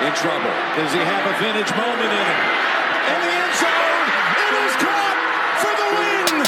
in trouble. Does he have a vintage moment in him? In the end zone, it is caught for the win.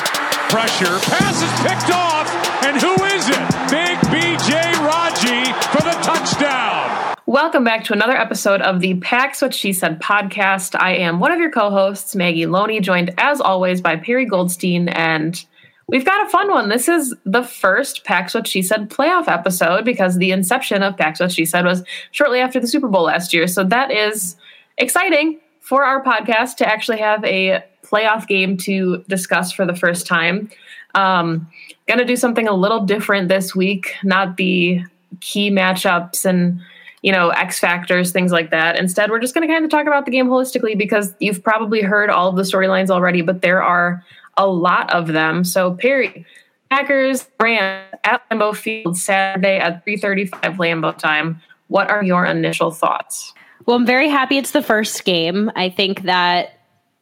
Pressure, pass is picked off, and who is it? Big BJ Raji for the touchdown. Welcome back to another episode of the Packs What She Said podcast. I am one of your co-hosts, Maggie Loney, joined as always by Perry Goldstein, and we've got a fun one. This is the first Pax What She Said playoff episode because the inception of Pax What She Said was shortly after the Super Bowl last year. So that is exciting for our podcast to actually have a playoff game to discuss for the first time. Um, gonna do something a little different this week, not the key matchups and you know, X factors, things like that. Instead, we're just going to kind of talk about the game holistically because you've probably heard all of the storylines already, but there are a lot of them. So, Perry, Packers, Rams at Lambeau Field Saturday at 3:35 Lambeau time. What are your initial thoughts? Well, I'm very happy it's the first game. I think that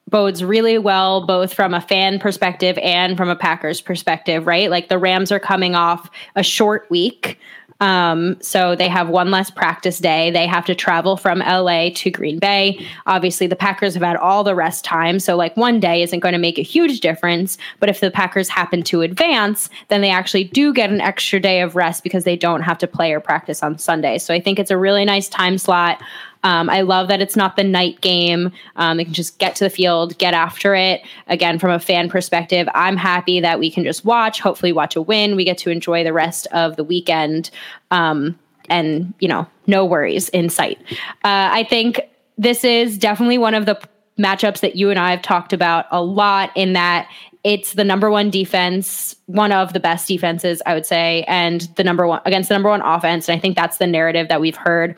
bodes really well both from a fan perspective and from a Packers perspective, right? Like the Rams are coming off a short week. Um, so they have one less practice day. They have to travel from LA to Green Bay. Obviously, the Packers have had all the rest time. So, like, one day isn't going to make a huge difference. But if the Packers happen to advance, then they actually do get an extra day of rest because they don't have to play or practice on Sunday. So, I think it's a really nice time slot. Um, I love that it's not the night game. Um, they can just get to the field, get after it. Again, from a fan perspective, I'm happy that we can just watch, hopefully, watch a win. We get to enjoy the rest of the weekend. Um, and, you know, no worries in sight. Uh, I think this is definitely one of the matchups that you and I have talked about a lot in that it's the number one defense, one of the best defenses, I would say, and the number one against the number one offense. And I think that's the narrative that we've heard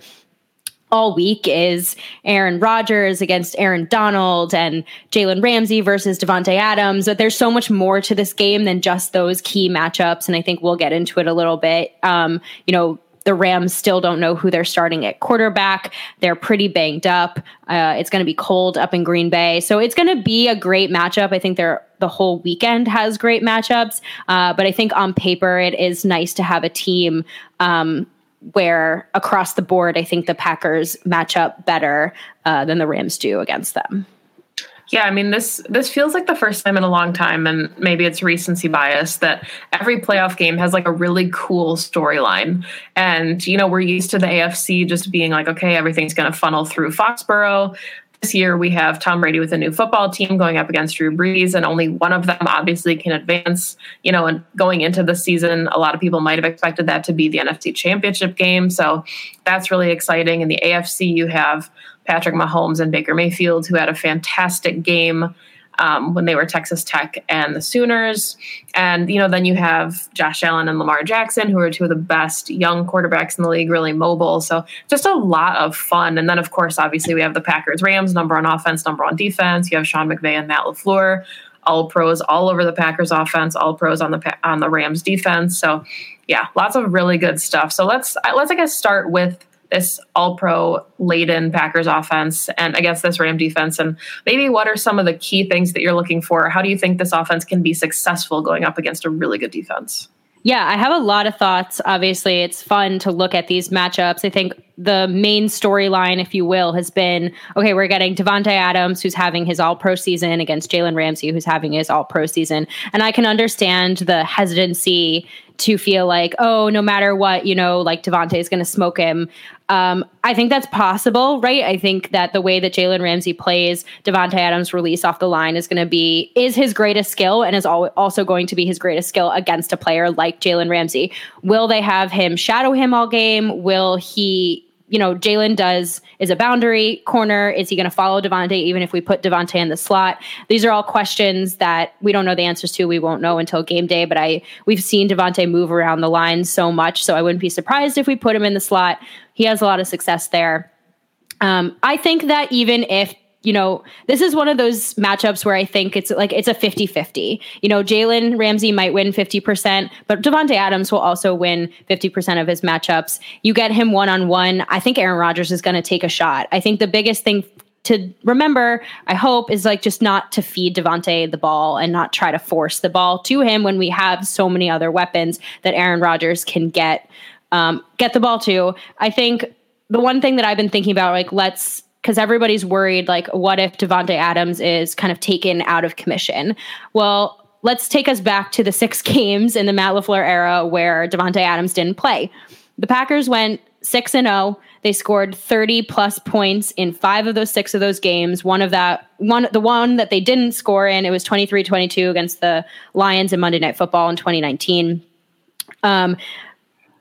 all week is Aaron Rodgers against Aaron Donald and Jalen Ramsey versus Davante Adams. But there's so much more to this game than just those key matchups, and I think we'll get into it a little bit. Um, you know, the Rams still don't know who they're starting at quarterback. They're pretty banged up. Uh, it's going to be cold up in Green Bay, so it's going to be a great matchup. I think they're the whole weekend has great matchups, uh, but I think on paper it is nice to have a team. Um, where across the board, I think the Packers match up better uh, than the Rams do against them. Yeah, I mean this this feels like the first time in a long time, and maybe it's recency bias that every playoff game has like a really cool storyline. And you know, we're used to the AFC just being like, okay, everything's going to funnel through Foxborough. This year we have Tom Brady with a new football team going up against Drew Brees, and only one of them obviously can advance. You know, and going into the season, a lot of people might have expected that to be the NFC Championship game. So that's really exciting. In the AFC, you have Patrick Mahomes and Baker Mayfield, who had a fantastic game um, when they were Texas Tech and the Sooners. And, you know, then you have Josh Allen and Lamar Jackson, who are two of the best young quarterbacks in the league, really mobile. So just a lot of fun. And then, of course, obviously, we have the Packers Rams, number on offense, number on defense. You have Sean McVay and Matt LaFleur. All pros all over the Packers offense, all pros on the on the Rams defense. So, yeah, lots of really good stuff. So let's let's I guess start with this all pro laden Packers offense and against this Ram defense? And maybe what are some of the key things that you're looking for? How do you think this offense can be successful going up against a really good defense? Yeah, I have a lot of thoughts. Obviously, it's fun to look at these matchups. I think the main storyline, if you will, has been okay, we're getting Davante Adams, who's having his all pro season, against Jalen Ramsey, who's having his all pro season. And I can understand the hesitancy to feel like, oh, no matter what, you know, like Davante is going to smoke him. Um, I think that's possible, right? I think that the way that Jalen Ramsey plays, Davante Adams' release off the line is going to be is his greatest skill, and is also going to be his greatest skill against a player like Jalen Ramsey. Will they have him shadow him all game? Will he you know, Jalen does is a boundary corner. Is he going to follow Davante even if we put Davante in the slot? These are all questions that we don't know the answers to. We won't know until game day. But I we've seen Davante move around the line so much, so I wouldn't be surprised if we put him in the slot. He has a lot of success there. Um, I think that even if you know, this is one of those matchups where I think it's like it's a 50 50. You know, Jalen Ramsey might win 50%, but Davante Adams will also win 50% of his matchups. You get him one on one. I think Aaron Rodgers is going to take a shot. I think the biggest thing to remember, I hope, is like just not to feed Davante the ball and not try to force the ball to him when we have so many other weapons that Aaron Rodgers can get um, get the ball to. I think the one thing that I've been thinking about, like, let's because everybody's worried like what if Davante Adams is kind of taken out of commission? Well, let's take us back to the six games in the Matt LaFleur era where Davante Adams didn't play. The Packers went 6 and 0. They scored 30 plus points in 5 of those 6 of those games. One of that one the one that they didn't score in, it was 23-22 against the Lions in Monday Night Football in 2019. Um,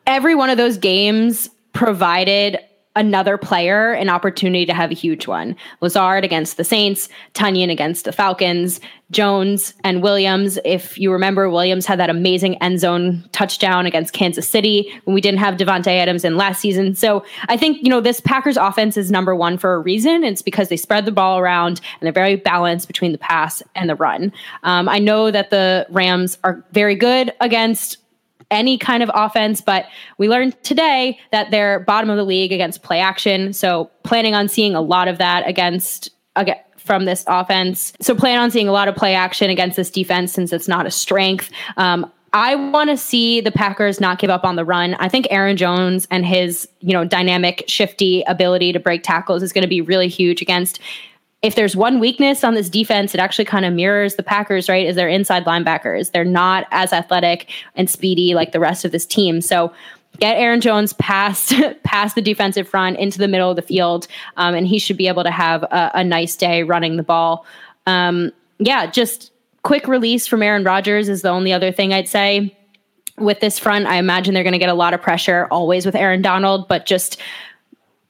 every one of those games provided another player an opportunity to have a huge one. Lazard against the Saints, Tonyan against the Falcons, Jones and Williams. If you remember, Williams had that amazing end zone touchdown against Kansas City when we didn't have Davante Adams in last season. So I think, you know, this Packers offense is number one for a reason. It's because they spread the ball around and they're very balanced between the pass and the run. Um, I know that the Rams are very good against any kind of offense. But we learned today that they're bottom of the league against play action. So planning on seeing a lot of that against again from this offense. So plan on seeing a lot of play action against this defense since it's not a strength. Um, I want to see the Packers not give up on the run. I think Aaron Jones and his, you know, dynamic, shifty ability to break tackles is going to be really huge against if there's one weakness on this defense, it actually kind of mirrors the Packers, right? Is their inside linebackers. They're not as athletic and speedy like the rest of this team. So get Aaron Jones past past the defensive front into the middle of the field, um, and he should be able to have a, a nice day running the ball. Um, yeah, just quick release from Aaron Rodgers is the only other thing I'd say. With this front, I imagine they're going to get a lot of pressure always with Aaron Donald, but just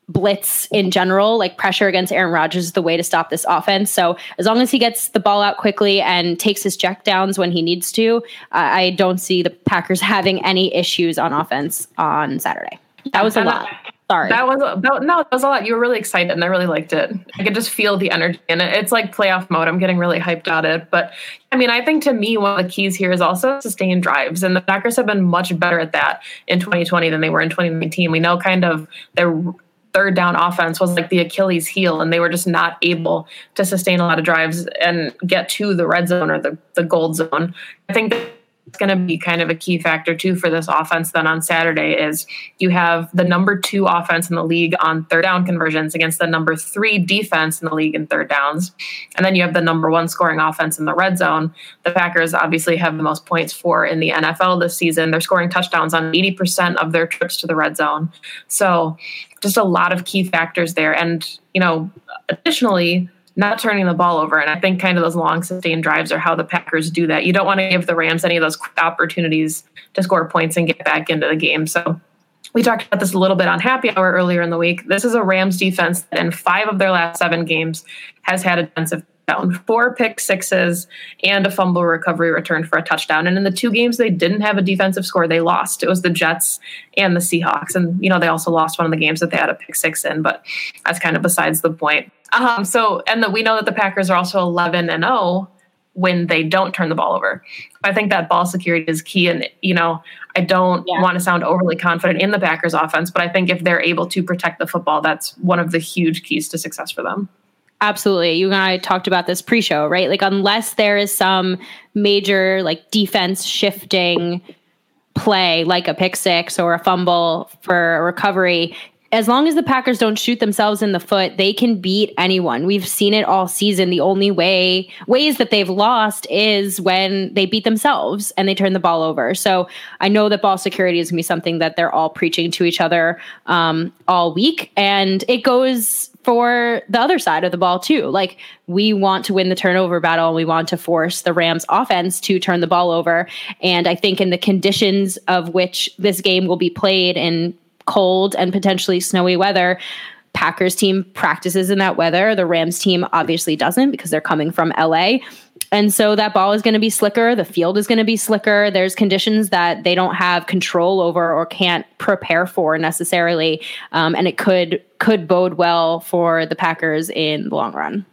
blitz in general, like pressure against Aaron Rodgers is the way to stop this offense. So as long as he gets the ball out quickly and takes his check downs when he needs to, uh, I don't see the Packers having any issues on offense on Saturday. That was a lot. Sorry. That was that, no, that was a lot. You were really excited, and I really liked it. I could just feel the energy in it. It's like playoff mode. I'm getting really hyped about it. But I mean, I think to me, one of the keys here is also sustained drives, and the Packers have been much better at that in 2020 than they were in 2019. We know kind of their third down offense was like the Achilles heel, and they were just not able to sustain a lot of drives and get to the red zone or the, the gold zone. I think it's going to be kind of a key factor too for this offense then on Saturday is you have the number two offense in the league on third down conversions against the number three defense in the league in third downs. And then you have the number one scoring offense in the red zone. The Packers obviously have the most points for in the NFL this season. They're scoring touchdowns on 80% of their trips to the red zone. So just a lot of key factors there. And, you know, additionally, not turning the ball over. And I think kind of those long sustained drives are how the Packers do that. You don't want to give the Rams any of those opportunities to score points and get back into the game. So we talked about this a little bit on happy hour earlier in the week. This is a Rams defense that in five of their last seven games has had a defensive down, four pick sixes, and a fumble recovery return for a touchdown. And in the two games they didn't have a defensive score, they lost. It was the Jets and the Seahawks. And, you know, they also lost one of the games that they had a pick six in, but that's kind of besides the point. Um, so, and the, we know that the Packers are also 11 and 0 when they don't turn the ball over. I think that ball security is key. And, you know, I don't yeah. want to sound overly confident in the Packers offense, but I think if they're able to protect the football, that's one of the huge keys to success for them. Absolutely. You and I talked about this pre show, right? Like, unless there is some major, like, defense shifting play, like a pick six or a fumble for a recovery, as long as the Packers don't shoot themselves in the foot, they can beat anyone. We've seen it all season. The only way ways that they've lost is when they beat themselves and they turn the ball over. So I know that ball security is going to be something that they're all preaching to each other um, all week, and it goes for the other side of the ball too. Like we want to win the turnover battle and we want to force the Rams offense to turn the ball over. And I think in the conditions of which this game will be played in cold and potentially snowy weather. Packers team practices in that weather. The Rams team obviously doesn't because they're coming from LA. And so that ball is going to be slicker. The field is going to be slicker. There's conditions that they don't have control over or can't prepare for necessarily. Um, and it could could bode well for the Packers in the long run.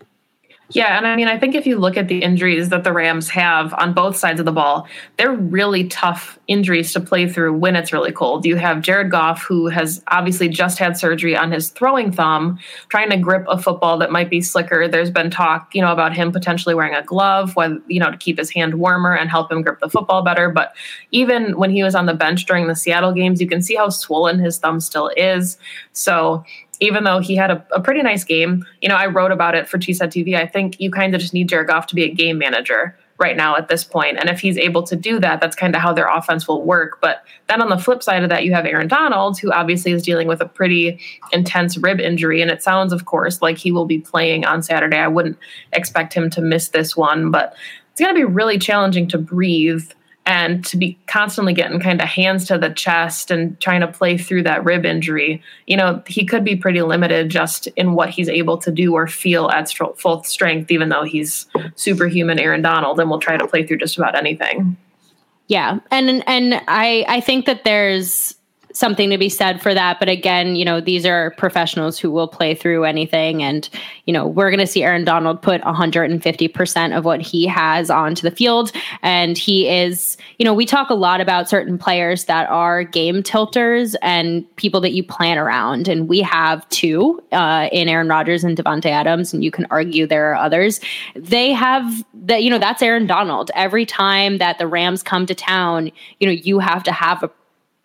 Yeah, and I mean, I think if you look at the injuries that the Rams have on both sides of the ball, they're really tough injuries to play through when it's really cold. You have Jared Goff, who has obviously just had surgery on his throwing thumb, trying to grip a football that might be slicker. There's been talk, you know, about him potentially wearing a glove, when you know, to keep his hand warmer and help him grip the football better. But even when he was on the bench during the Seattle games, you can see how swollen his thumb still is. So even though he had a, a, pretty nice game, you know, I wrote about it for Cheesehead TV. I think you kind of just need Jared Goff to be a game manager right now at this point. And if he's able to do that, that's kind of how their offense will work. But then on the flip side of that, you have Aaron Donald, who obviously is dealing with a pretty intense rib injury. And it sounds, of course, like he will be playing on Saturday. I wouldn't expect him to miss this one, but it's going to be really challenging to breathe and to be constantly getting kind of hands to the chest and trying to play through that rib injury, you know, he could be pretty limited just in what he's able to do or feel at full strength, even though he's superhuman Aaron Donald and will try to play through just about anything. Yeah. And and I I think that there's something to be said for that. But again, you know, these are professionals who will play through anything. And, you know, we're going to see Aaron Donald put 150% of what he has onto the field. And he is, you know, we talk a lot about certain players that are game tilters and people that you plan around. And we have two uh, in Aaron Rodgers and Davante Adams. And you can argue there are others. They have that, you know, that's Aaron Donald. Every time that the Rams come to town, you know, you have to have a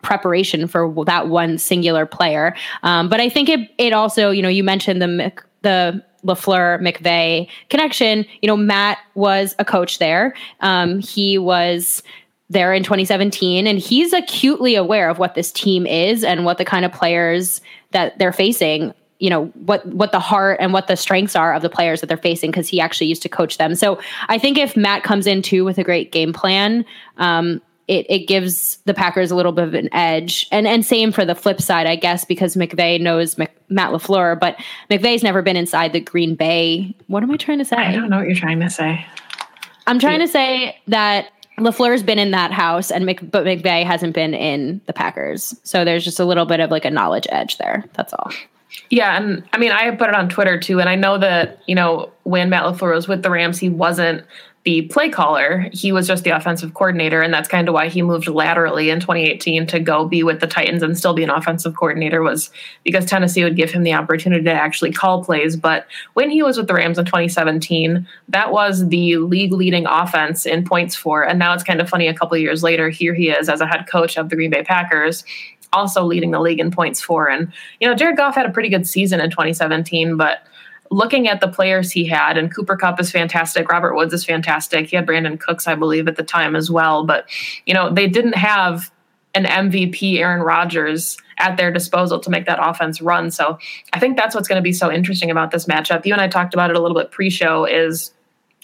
preparation for that one singular player. Um, but I think it it also, you know, you mentioned the the LaFleur McVay connection. You know, Matt was a coach there. Um, he was there in 2017 and he's acutely aware of what this team is and what the kind of players that they're facing you know what what the heart and what the strengths are of the players that they're facing because he actually used to coach them so i think if matt comes in too with a great game plan um, it, it gives the Packers a little bit of an edge. And and same for the flip side, I guess, because McVay knows Mc, Matt LaFleur, but McVay's never been inside the Green Bay. What am I trying to say? I don't know what you're trying to say. I'm trying to say that LaFleur's been in that house, and Mc, but McVay hasn't been in the Packers. So there's just a little bit of like a knowledge edge there. That's all. Yeah, and I mean, I put it on Twitter too, and I know that you know when Matt LaFleur was with the Rams, he wasn't the play caller. He was just the offensive coordinator, and that's kind of why he moved laterally in 2018 to go be with the Titans and still be an offensive coordinator. Was because Tennessee would give him the opportunity to actually call plays. But when he was with the Rams in 2017, that was the league leading offense in points for. And now it's kind of funny. A couple years later, here he is as a head coach of the Green Bay Packers, also leading the league in points for. And you know, Jared Goff had a pretty good season in 2017, but looking at the players he had, and Cooper Kupp is fantastic, Robert Woods is fantastic. He had Brandin Cooks, I believe, at the time as well. But, you know, they didn't have an MVP Aaron Rodgers at their disposal to make that offense run. So I think that's what's going to be so interesting about this matchup. You and I talked about it a little bit pre show is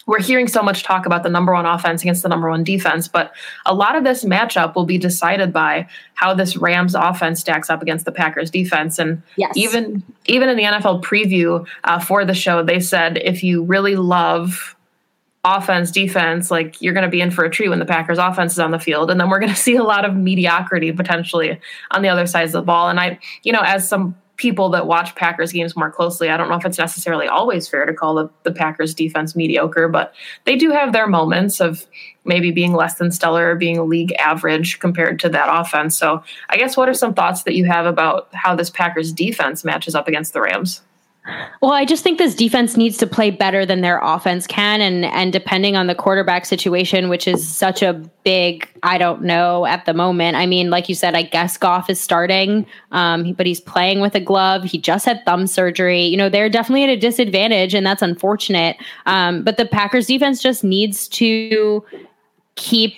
we're hearing so much talk about the number one offense against the number one defense, but a lot of this matchup will be decided by how this Rams offense stacks up against the Packers defense. And yes. even even in the NFL preview uh, for the show, they said if you really love offense, defense, like you're going to be in for a treat when the Packers offense is on the field. And then we're going to see a lot of mediocrity potentially on the other sides of the ball. And I, you know, as some people that watch Packers games more closely, I don't know if it's necessarily always fair to call the, the Packers defense mediocre, but they do have their moments of maybe being less than stellar or being league average compared to that offense. So I guess what are some thoughts that you have about how this Packers defense matches up against the Rams? Well, I just think this defense needs to play better than their offense can, and and depending on the quarterback situation, which is such a big I don't know at the moment. I mean, like you said, I guess Goff is starting, um, but he's playing with a glove. He just had thumb surgery. You know, they're definitely at a disadvantage, and that's unfortunate. Um, but the Packers defense just needs to keep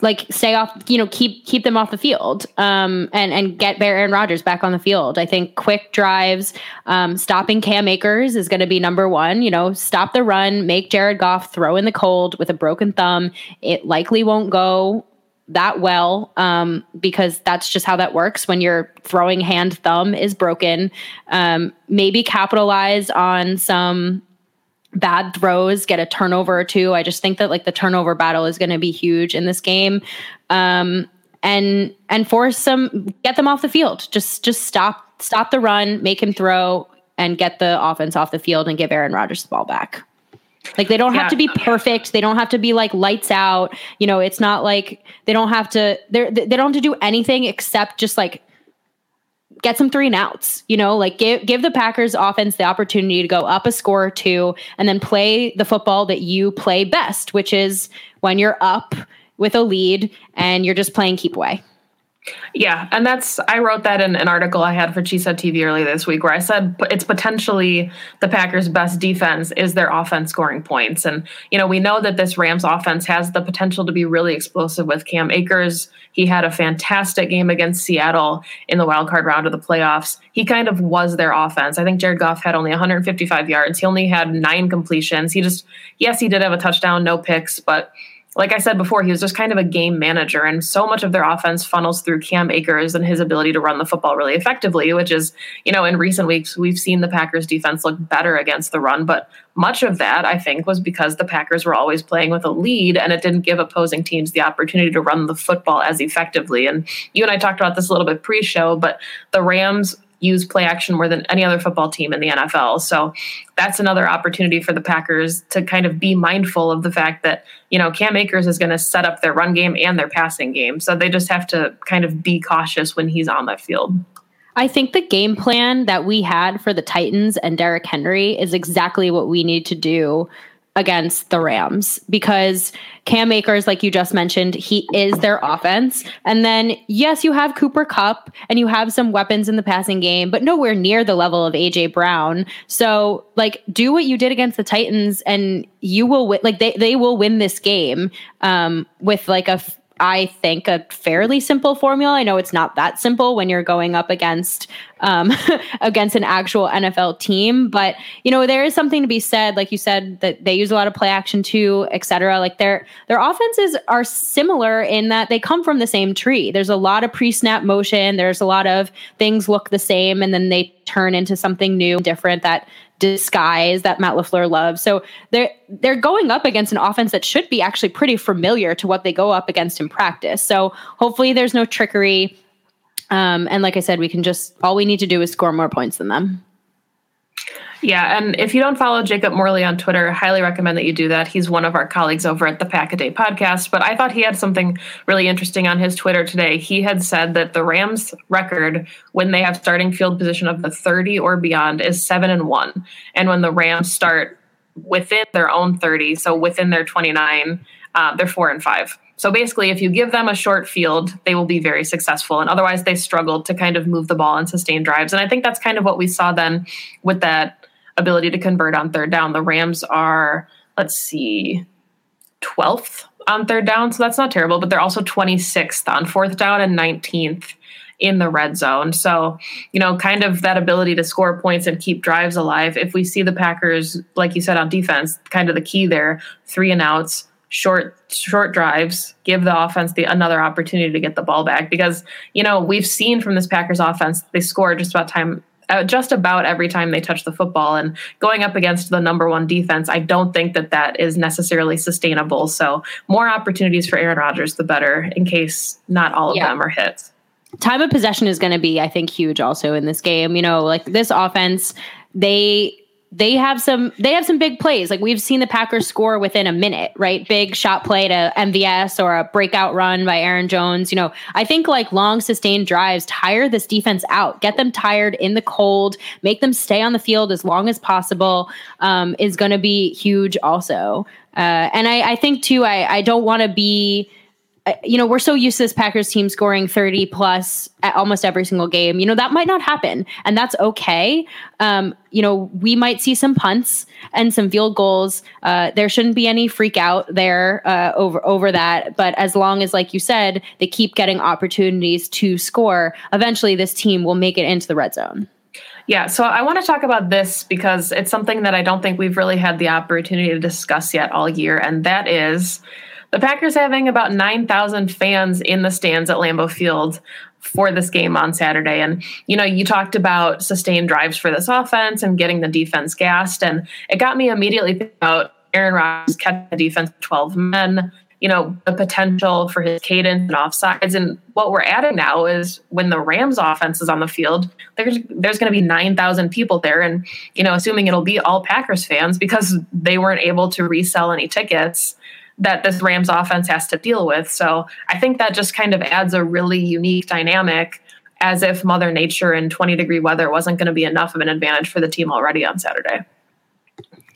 like stay off, you know, keep keep them off the field, um, and and get Bear Aaron Rodgers back on the field. I think quick drives, um, stopping Cam Akers is going to be number one. You know, stop the run, make Jared Goff throw in the cold with a broken thumb. It likely won't go that well um, because that's just how that works when your throwing hand thumb is broken. Um, maybe capitalize on some bad throws, get a turnover or two. I just think that like the turnover battle is going to be huge in this game. Um, and and force some get them off the field. Just just stop stop the run, make him throw and get the offense off the field and give Aaron Rodgers the ball back. Like they don't yeah. have to be perfect. They don't have to be like lights out. You know, it's not like they don't have to they they don't have to do anything except just like get some three and outs. You know, like give give the Packers offense the opportunity to go up a score or two and then play the football that you play best, which is when you're up with a lead and you're just playing keep away. Yeah, and that's I wrote that in an article I had for Cheesehead TV earlier this week where I said it's potentially the Packers' best defense is their offense scoring points, and you know we know that this Rams offense has the potential to be really explosive with Cam Akers. He had a fantastic game against Seattle in the wild card round of the playoffs. He kind of was their offense. I think Jared Goff had only 155 yards. He only had nine completions. He just yes, he did have a touchdown, no picks, but like I said before, he was just kind of a game manager, and so much of their offense funnels through Cam Akers and his ability to run the football really effectively, which is, you know, in recent weeks, we've seen the Packers defense look better against the run, but much of that, I think, was because the Packers were always playing with a lead and it didn't give opposing teams the opportunity to run the football as effectively. And you and I talked about this a little bit pre show, but the Rams use play action more than any other football team in the NFL. So that's another opportunity for the Packers to kind of be mindful of the fact that, you know, Cam Akers is going to set up their run game and their passing game. So they just have to kind of be cautious when he's on that field. I think the game plan that we had for the Titans and Derrick Henry is exactly what we need to do against the Rams because Cam Akers, like you just mentioned, he is their offense. And then, yes, you have Cooper Kupp and you have some weapons in the passing game, but nowhere near the level of AJ Brown. So, like, do what you did against the Titans, and you will win. Like, they they will win this game um, with like a I think, a fairly simple formula. I know it's not that simple when you're going up against um, against an actual NFL team, but you know there is something to be said. Like you said, that they use a lot of play action too, et cetera. Like their their offenses are similar in that they come from the same tree. There's a lot of pre snap motion. There's a lot of things look the same, and then they turn into something new, different that disguise that Matt LaFleur loves. So they're they're going up against an offense that should be actually pretty familiar to what they go up against in practice. So hopefully there's no trickery. Um, and like I said, we can just all we need to do is score more points than them. Yeah, and if you don't follow Jacob Morley on Twitter, I highly recommend that you do that. He's one of our colleagues over at the Pack a Day podcast. But I thought he had something really interesting on his Twitter today. He had said that the Rams record when they have starting field position of the 30 or beyond is seven and one. And when the Rams start within their own 30, so within their 29, uh, they're four and five. So basically, if you give them a short field, they will be very successful. And otherwise, they struggle to kind of move the ball and sustain drives. And I think that's kind of what we saw then with that ability to convert on third down. The Rams are, let's see, 12th on third down. So that's not terrible, but they're also 26th on fourth down and 19th in the red zone. So, you know, kind of that ability to score points and keep drives alive. If we see the Packers, like you said on defense, kind of the key there, three and outs, short short drives, give the offense the another opportunity to get the ball back because, you know, we've seen from this Packers offense, they score just about time uh, just about every time they touch the football. And going up against the number one defense, I don't think that that is necessarily sustainable. So more opportunities for Aaron Rodgers, the better, in case not all of yeah. them are hits. Time of possession is going to be, I think, huge also in this game. You know, like this offense, they they have some they have some big plays. Like we've seen the Packers score within a minute, right? Big shot play to MVS or a breakout run by Aaron Jones. You know, I think like long sustained drives tire this defense out, get them tired in the cold, make them stay on the field as long as possible. Um, is going to be huge, also. Uh, and I, I think too, I, I don't want to be you know, we're so used to this Packers team scoring 30 plus at almost every single game. You know, that might not happen, and that's okay. Um, you know, we might see some punts and some field goals. Uh, there shouldn't be any freak out there uh, over over that. But as long as, like you said, they keep getting opportunities to score, eventually this team will make it into the red zone. Yeah, so I want to talk about this because it's something that I don't think we've really had the opportunity to discuss yet all year, and that is the Packers having about 9,000 fans in the stands at Lambeau Field for this game on Saturday. And, you know, you talked about sustained drives for this offense and getting the defense gassed. And it got me immediately thinking about Aaron Rodgers catching the defense 12 men, you know, the potential for his cadence and offsides. And what we're adding now is when the Rams offense is on the field, there's there's going to be 9,000 people there. And, you know, assuming it'll be all Packers fans because they weren't able to resell any tickets that this Rams offense has to deal with. So I think that just kind of adds a really unique dynamic as if Mother Nature in 20 degree weather wasn't going to be enough of an advantage for the team already on Saturday.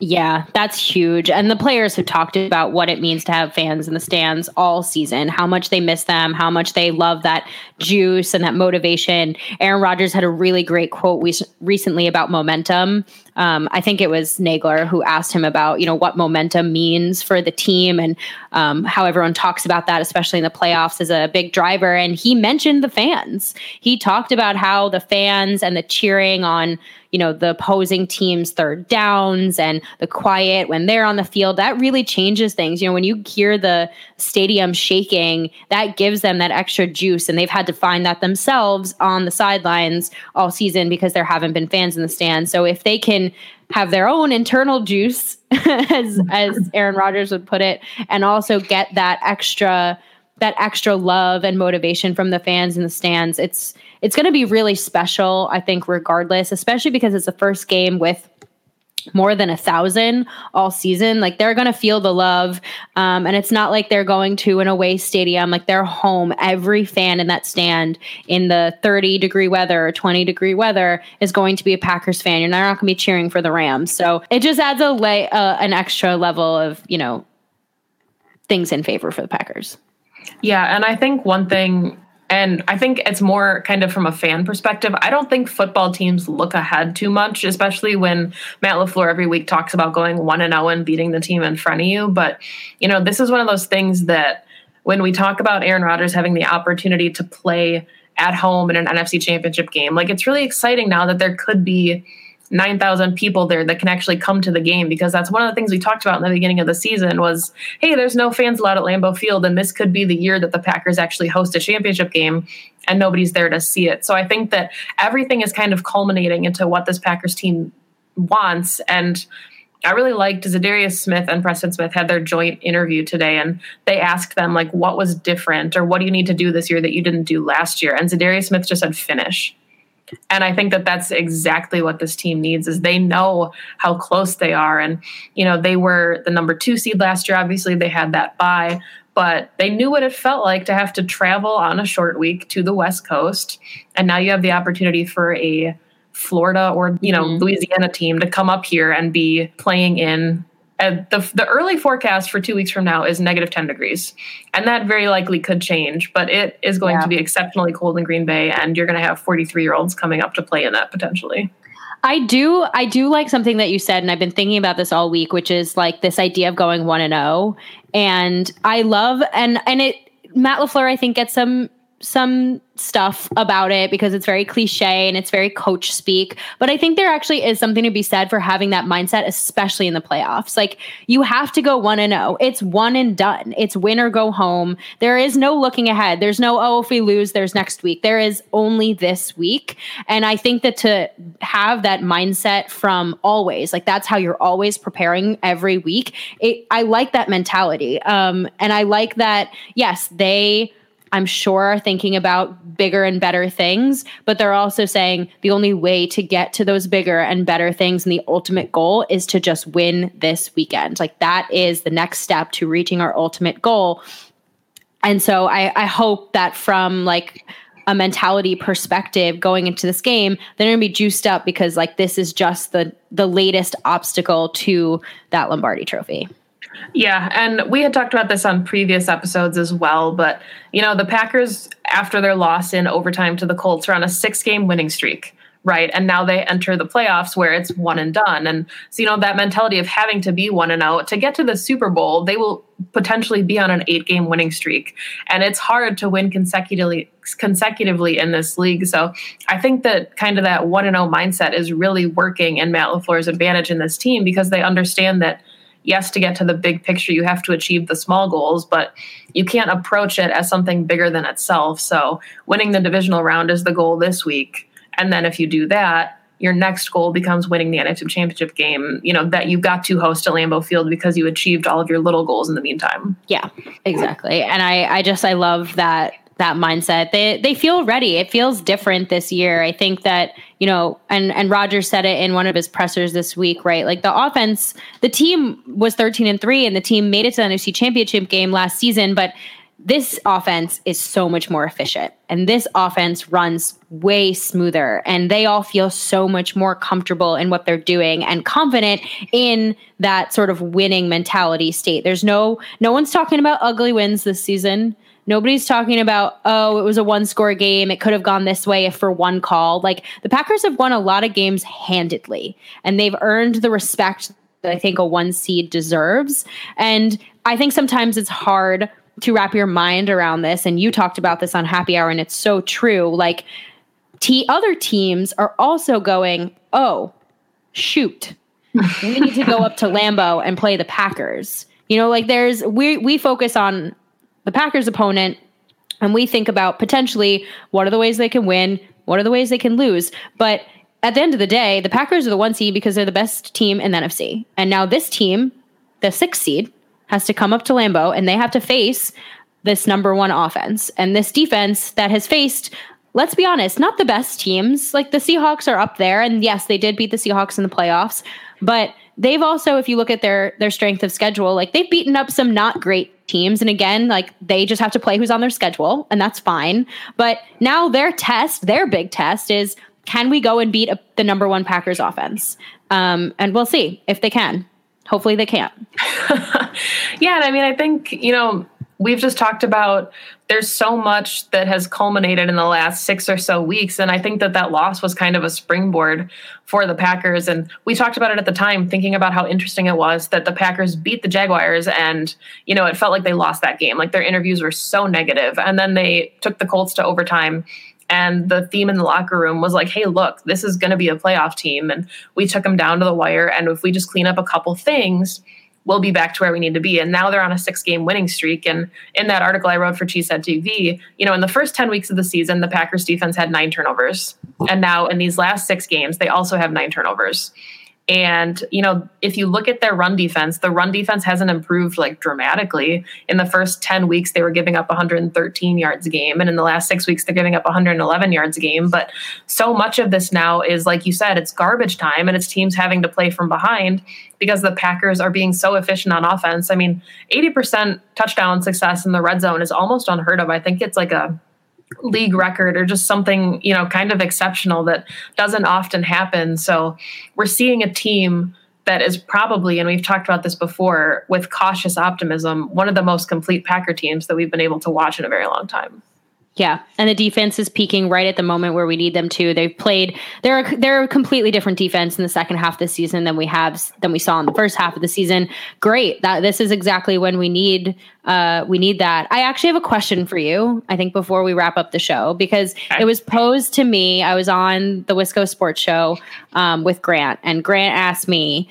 Yeah, that's huge. And the players have talked about what it means to have fans in the stands all season, how much they miss them, how much they love that juice and that motivation. Aaron Rodgers had a really great quote recently about momentum. Um, I think it was Nagler who asked him about, you know, what momentum means for the team and um, how everyone talks about that, especially in the playoffs, as a big driver. And he mentioned the fans. He talked about how the fans and the cheering on you know, the opposing team's third downs and the quiet when they're on the field, that really changes things. You know, when you hear the stadium shaking, that gives them that extra juice. And they've had to find that themselves on the sidelines all season because there haven't been fans in the stands. So if they can have their own internal juice, as as Aaron Rodgers would put it, and also get that extra that extra love and motivation from the fans in the stands. It's it's going to be really special, I think, regardless, especially because it's the first game with more than a thousand all season. Like they're going to feel the love um, and it's not like they're going to an away stadium. Like they're home. Every fan in that stand in the 30 degree weather or 20 degree weather is going to be a packers fan. You're not going to be cheering for the rams. So it just adds a lay uh, an extra level of you know things in favor for the packers. Yeah, and I think one thing and I think it's more kind of from a fan perspective. I don't think football teams look ahead too much, especially when Matt LaFleur every week talks about going 1 and 0 and beating the team in front of you, but you know, this is one of those things that when we talk about Aaron Rodgers having the opportunity to play at home in an NFC championship game, like it's really exciting now that there could be 9,000 people there that can actually come to the game because that's one of the things we talked about in the beginning of the season was, hey, there's no fans allowed at Lambeau Field, and this could be the year that the Packers actually host a championship game and nobody's there to see it. So I think that everything is kind of culminating into what this Packers team wants. And I really liked Za'Darius Smith and Preston Smith had their joint interview today, and they asked them like, "What was different, or what do you need to do this year that you didn't do last year?" And Za'Darius Smith just said, "Finish." And i think that that's exactly what this team needs is they know how close they are. And you know they were the number two seed last year. Obviously they had that bye but they knew what it felt like to have to travel on a short week to the west coast. And now you have the opportunity for a florida or you know mm-hmm. louisiana team to come up here and be playing in uh, the, the early forecast for two weeks from now is negative 10 degrees. And that very likely could change, but it is going yeah. to be exceptionally cold in Green Bay. And you're going to have 43 year olds coming up to play in that potentially. I do I do like something that you said and I've been thinking about this all week which is like this idea of going 1 and 0 and I love and and it Matt LaFleur I think gets some some stuff about it because it's very cliche and it's very coach speak. But I think there actually is something to be said for having that mindset, especially in the playoffs. Like you have to go one and zero. Oh. It's one and done. It's win or go home. There is no looking ahead. There's no oh if we lose, there's next week. There is only this week. And I think that to have that mindset from always, like that's how you're always preparing every week. It, I like that mentality. Um, and I like that. Yes, they I'm sure are thinking about bigger and better things, but they're also saying the only way to get to those bigger and better things and the ultimate goal is to just win this weekend. Like that is the next step to reaching our ultimate goal. And so I, I hope that from like a mentality perspective going into this game, they're to be juiced up because like this is just the the latest obstacle to that Lombardi trophy. Yeah, and we had talked about this on previous episodes as well, but you know, the Packers after their loss in overtime to the Colts are on a 6-game winning streak right? And now they enter the playoffs where it's one and done. And so, you know, that mentality of having to be one and out to get to the Super Bowl, they will potentially be on an eight game winning streak. And it's hard to win consecutively consecutively in this league. So I think that kind of that one and oh mindset is really working in Matt LaFleur's advantage in this team because they understand that yes, to get to the big picture, you have to achieve the small goals, but you can't approach it as something bigger than itself. So winning the divisional round is the goal this week and then if you do that, your next goal becomes winning the NFC championship game, you know, that you got to host at Lambeau Field because you achieved all of your little goals in the meantime. Yeah, exactly. And I, I just, I love that, that mindset. They, they feel ready. It feels different this year. I think that, you know, and, and Roger said it in one of his pressers this week, right? Like the offense, the team was 13 and three and the team made it to the NFC championship game last season, but this offense is so much more efficient and this offense runs way smoother and they all feel so much more comfortable in what they're doing and confident in that sort of winning mentality state there's no no one's talking about ugly wins this season nobody's talking about oh it was a one score game. It could have gone this way if for one call. Like the packers have won a lot of games handedly and they've earned the respect that i think a one seed deserves. And i think sometimes it's hard to wrap your mind around this and you talked about this on happy hour and it's so true. Like t other teams are also going oh shoot. We need to go up to lambeau and play the packers. You know like there's we we focus on the packers opponent and we think about potentially what are the ways they can win what are the ways they can lose. But at the end of the day the packers are the one seed because they're the best team in the nfc and now this team the sixth seed has to come up to Lambeau and they have to face this number one offense. And this defense that has faced let's be honest, not the best teams. Like the Seahawks are up there, and yes, they did beat the Seahawks in the playoffs, but they've also, if you look at their their strength of schedule, like they've beaten up some not great teams. And again, like they just have to play who's on their schedule, and that's fine. But now their test, their big test is can we go and beat a, the number one Packers offense? Um, and we'll see if they can hopefully they can't. yeah, and I mean, I think you know we've just talked about there's so much that has culminated in the last six or so weeks and i think that that loss was kind of a springboard for the packers and we talked about it at the time thinking about how interesting it was that the packers beat the jaguars and you know it felt like they lost that game like their interviews were so negative and then they took the colts to overtime and the theme in the locker room was like, hey, look, this is going to be a playoff team. And we took them down to the wire. And if we just clean up a couple things, we'll be back to where we need to be. And now they're on a six game winning streak. And in that article I wrote for Cheesehead TV, you know, in the first 10 weeks of the season, the Packers defense had nine turnovers. And now in these last six games, they also have nine turnovers. And, you know, if you look at their run defense, the run defense hasn't improved like dramatically. In the first 10 weeks, they were giving up 113 yards a game. And in the last six weeks, they're giving up 111 yards a game. But so much of this now is, like you said, it's garbage time and it's teams having to play from behind because the Packers are being so efficient on offense. I mean, 80% touchdown success in the red zone is almost unheard of. I think it's like a league record or just something, you know, kind of exceptional that doesn't often happen. So we're seeing a team that is probably, and we've talked about this before, with cautious optimism, one of the most complete Packer teams that we've been able to watch in a very long time. Yeah, and the defense is peaking right at the moment where we need them to. They've played they're a, they're a completely different defense in the second half the season than we have than we saw in the first half of the season. Great. That this is exactly when we need uh we need that. I actually have a question for you. I think before we wrap up the show because it was posed to me. I was on the Wisco Sports Show um, with Grant, and Grant asked me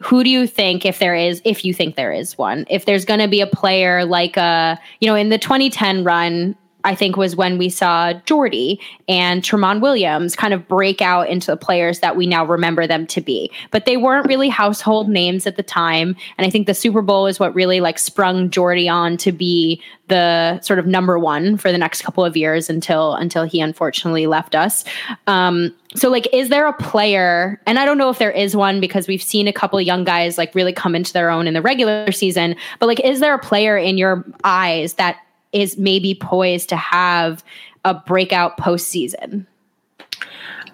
who do you think if there is if you think there is one if there's going to be a player like a you know in the 2010 run I think was when we saw Jordy and Tramon Williams kind of break out into the players that we now remember them to be. But they weren't really household names at the time. And I think the Super Bowl is what really like sprung Jordy on to be the sort of number one for the next couple of years until until he unfortunately left us. Um, so like is there a player and i don't know if there is one because we've seen a couple young guys like really come into their own in the regular season but like is there a player in your eyes that is maybe poised to have a breakout postseason?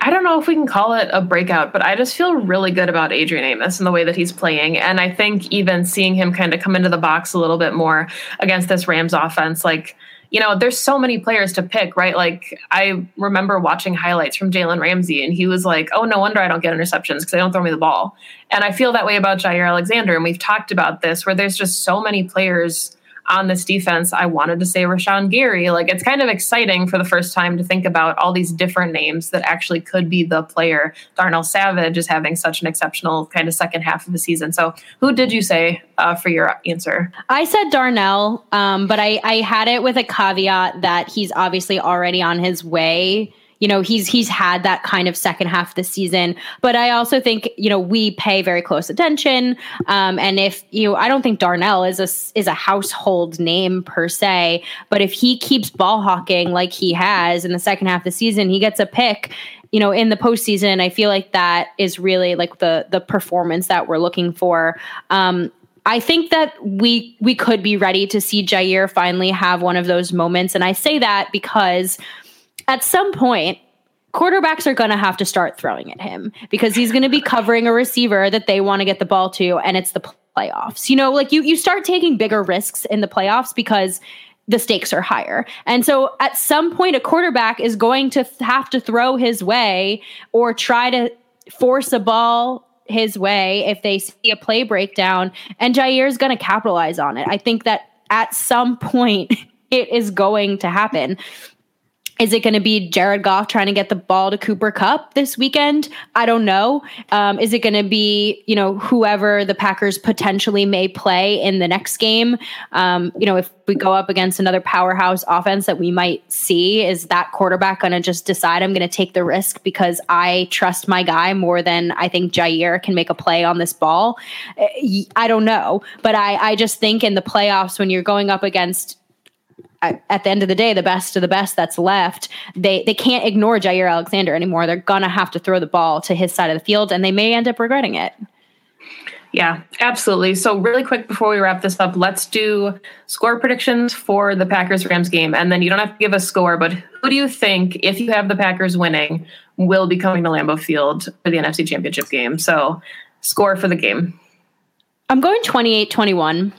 I don't know if we can call it a breakout, but I just feel really good about Adrian Amos and the way that he's playing. And I think even seeing him kind of come into the box a little bit more against this Rams offense, like, you know, there's so many players to pick, right? Like, I remember watching highlights from Jalen Ramsey, and he was like, oh, no wonder I don't get interceptions because they don't throw me the ball. And I feel that way about Jaire Alexander. And we've talked about this where there's just so many players on this defense, I wanted to say Rashan Gary. Like it's kind of exciting for the first time to think about all these different names that actually could be the player. Darnell Savage is having such an exceptional kind of second half of the season. So who did you say uh, for your answer? I said Darnell, um, but I, I had it with a caveat that he's obviously already on his way you know he's he's had that kind of second half this season. But i also think you know we pay very close attention. Um, and if you i don't think darnell is a is a household name per se but if he keeps ball hawking like he has in the second half of the season he gets a pick you know in the postseason i feel like that is really like the the performance that we're looking for. Um, I think that we we could be ready to see Jaire finally have one of those moments, and I say that because at some point, quarterbacks are going to have to start throwing at him because he's going to be covering a receiver that they want to get the ball to, and it's the playoffs. You know, like you you start taking bigger risks in the playoffs because the stakes are higher. And so at some point a quarterback is going to have to throw his way or try to force a ball his way if they see a play breakdown and Jaire's going to capitalize on it. I think that at some point it is going to happen. Is it going to be Jared Goff trying to get the ball to Cooper Kupp this weekend? I don't know. Um, is it going to be, you know, whoever the Packers potentially may play in the next game? Um, you know, if we go up against another powerhouse offense that we might see, is that quarterback going to just decide I'm going to take the risk because I trust my guy more than I think Jaire can make a play on this ball? Eh, I don't know. But I, I just think in the playoffs, when you're going up against at the end of the day, the best of the best that's left, they they can't ignore Jaire Alexander anymore. They're gonna have to throw the ball to his side of the field, and they may end up regretting it. Yeah, absolutely. So, really quick before we wrap this up, let's do score predictions for the Packers Rams game. And then you don't have to give a score, but who do you think, if you have the Packers winning, will be coming to Lambeau Field for the NFC Championship game? So, score for the game. I'm going 28 21.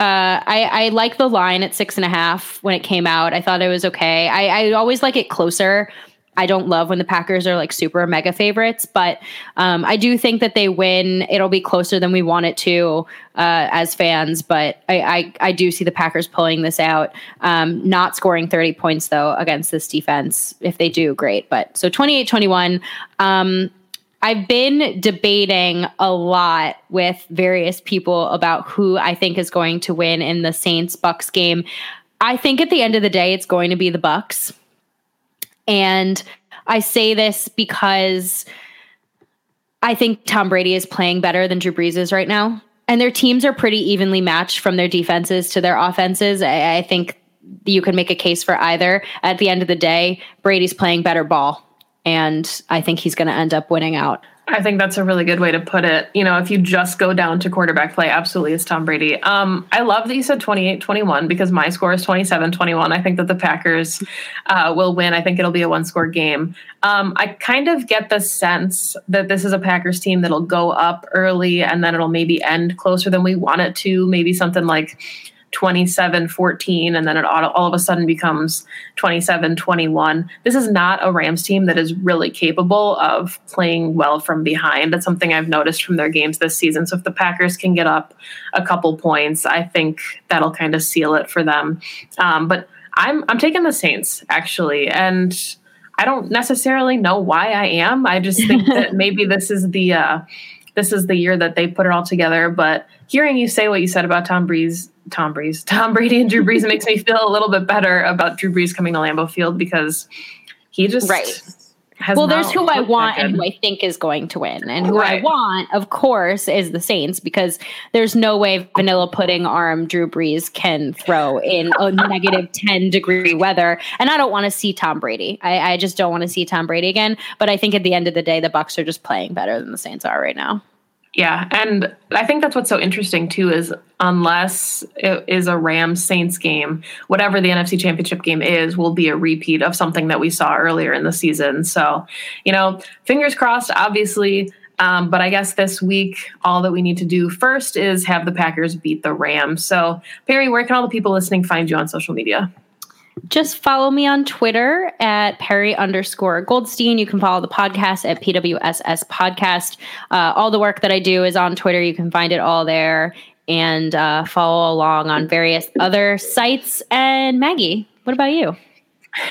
Uh, I, I like the line at six and a half when it came out. I thought it was okay. I, I always like it closer. I don't love when the Packers are like super mega favorites, but um, I do think that they win. It'll be closer than we want it to uh, as fans, but I, I, I, do see the Packers pulling this out. Um, not scoring 30 points though against this defense. If they do, great. But so 28 21. Um, I've been debating a lot with various people about who I think is going to win in the Saints Bucks game. I think at the end of the day, it's going to be the Bucks. And I say this because I think Tom Brady is playing better than Drew Brees is right now. And their teams are pretty evenly matched from their defenses to their offenses. I, I think you can make a case for either. At the end of the day, Brady's playing better ball and I think he's going to end up winning out. I think that's a really good way to put it. You know, if you just go down to quarterback play, absolutely it's Tom Brady. Um, I love that you said 28 21 because my score is 27 21. I think that the Packers uh, will win. I think it'll be a one score game. Um, I kind of get the sense that this is a Packers team that'll go up early and then it'll maybe end closer than we want it to. Maybe something like 27 14 and then it all, all of a sudden becomes 27 21 this is not a rams team that is really capable of playing well from behind that's something i've noticed from their games this season so if the packers can get up a couple points i think that'll kind of seal it for them um, but i'm i'm taking the saints actually and I don't necessarily know why I am. I just think that maybe this is the uh, this is the year that they put it all together. But hearing you say what you said about Tom Breeze, Tom Breeze, Tom Brady and Drew Brees makes me feel a little bit better about Drew Brees coming to Lambeau Field because he just right well, there's who I want and who I think is going to win. And who right. I want, of course, is the Saints because there's no way vanilla pudding arm Drew Brees can throw in a negative 10 degree weather. And I don't want to see Tom Brady. I, I just don't want to see Tom Brady again. But I think at the end of the day, the Bucks are just playing better than the Saints are right now. Yeah, and I think that's what's so interesting too is unless it is a Rams Saints game, whatever the NFC Championship game is, will be a repeat of something that we saw earlier in the season. So, you know, fingers crossed. Obviously, um, but I guess this week, all that we need to do first is have the Packers beat the Rams. So, Perry, where can all the people listening find you on social media? Just follow me on Twitter at Perry underscore Goldstein. You can follow the podcast at PWSS Podcast. Uh, all the work that I do is on Twitter. You can find it all there and uh, follow along on various other sites. And Maggie, what about you?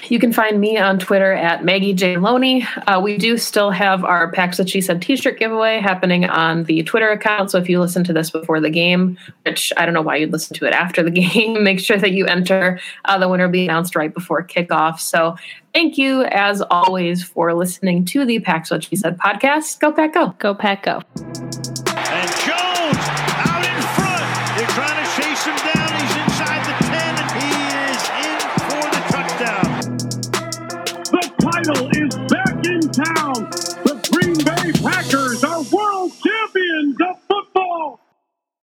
You can find me on Twitter at Maggie J. Loney. Uh, we do still have our Packs That She Said t shirt giveaway happening on the Twitter account. So if you listen to this before the game, which I don't know why you'd listen to it after the game, make sure that you enter. Uh, the winner will be announced right before kickoff. So thank you, as always, for listening to the Packs What She Said podcast. Go Pack Go. Go Pack Go.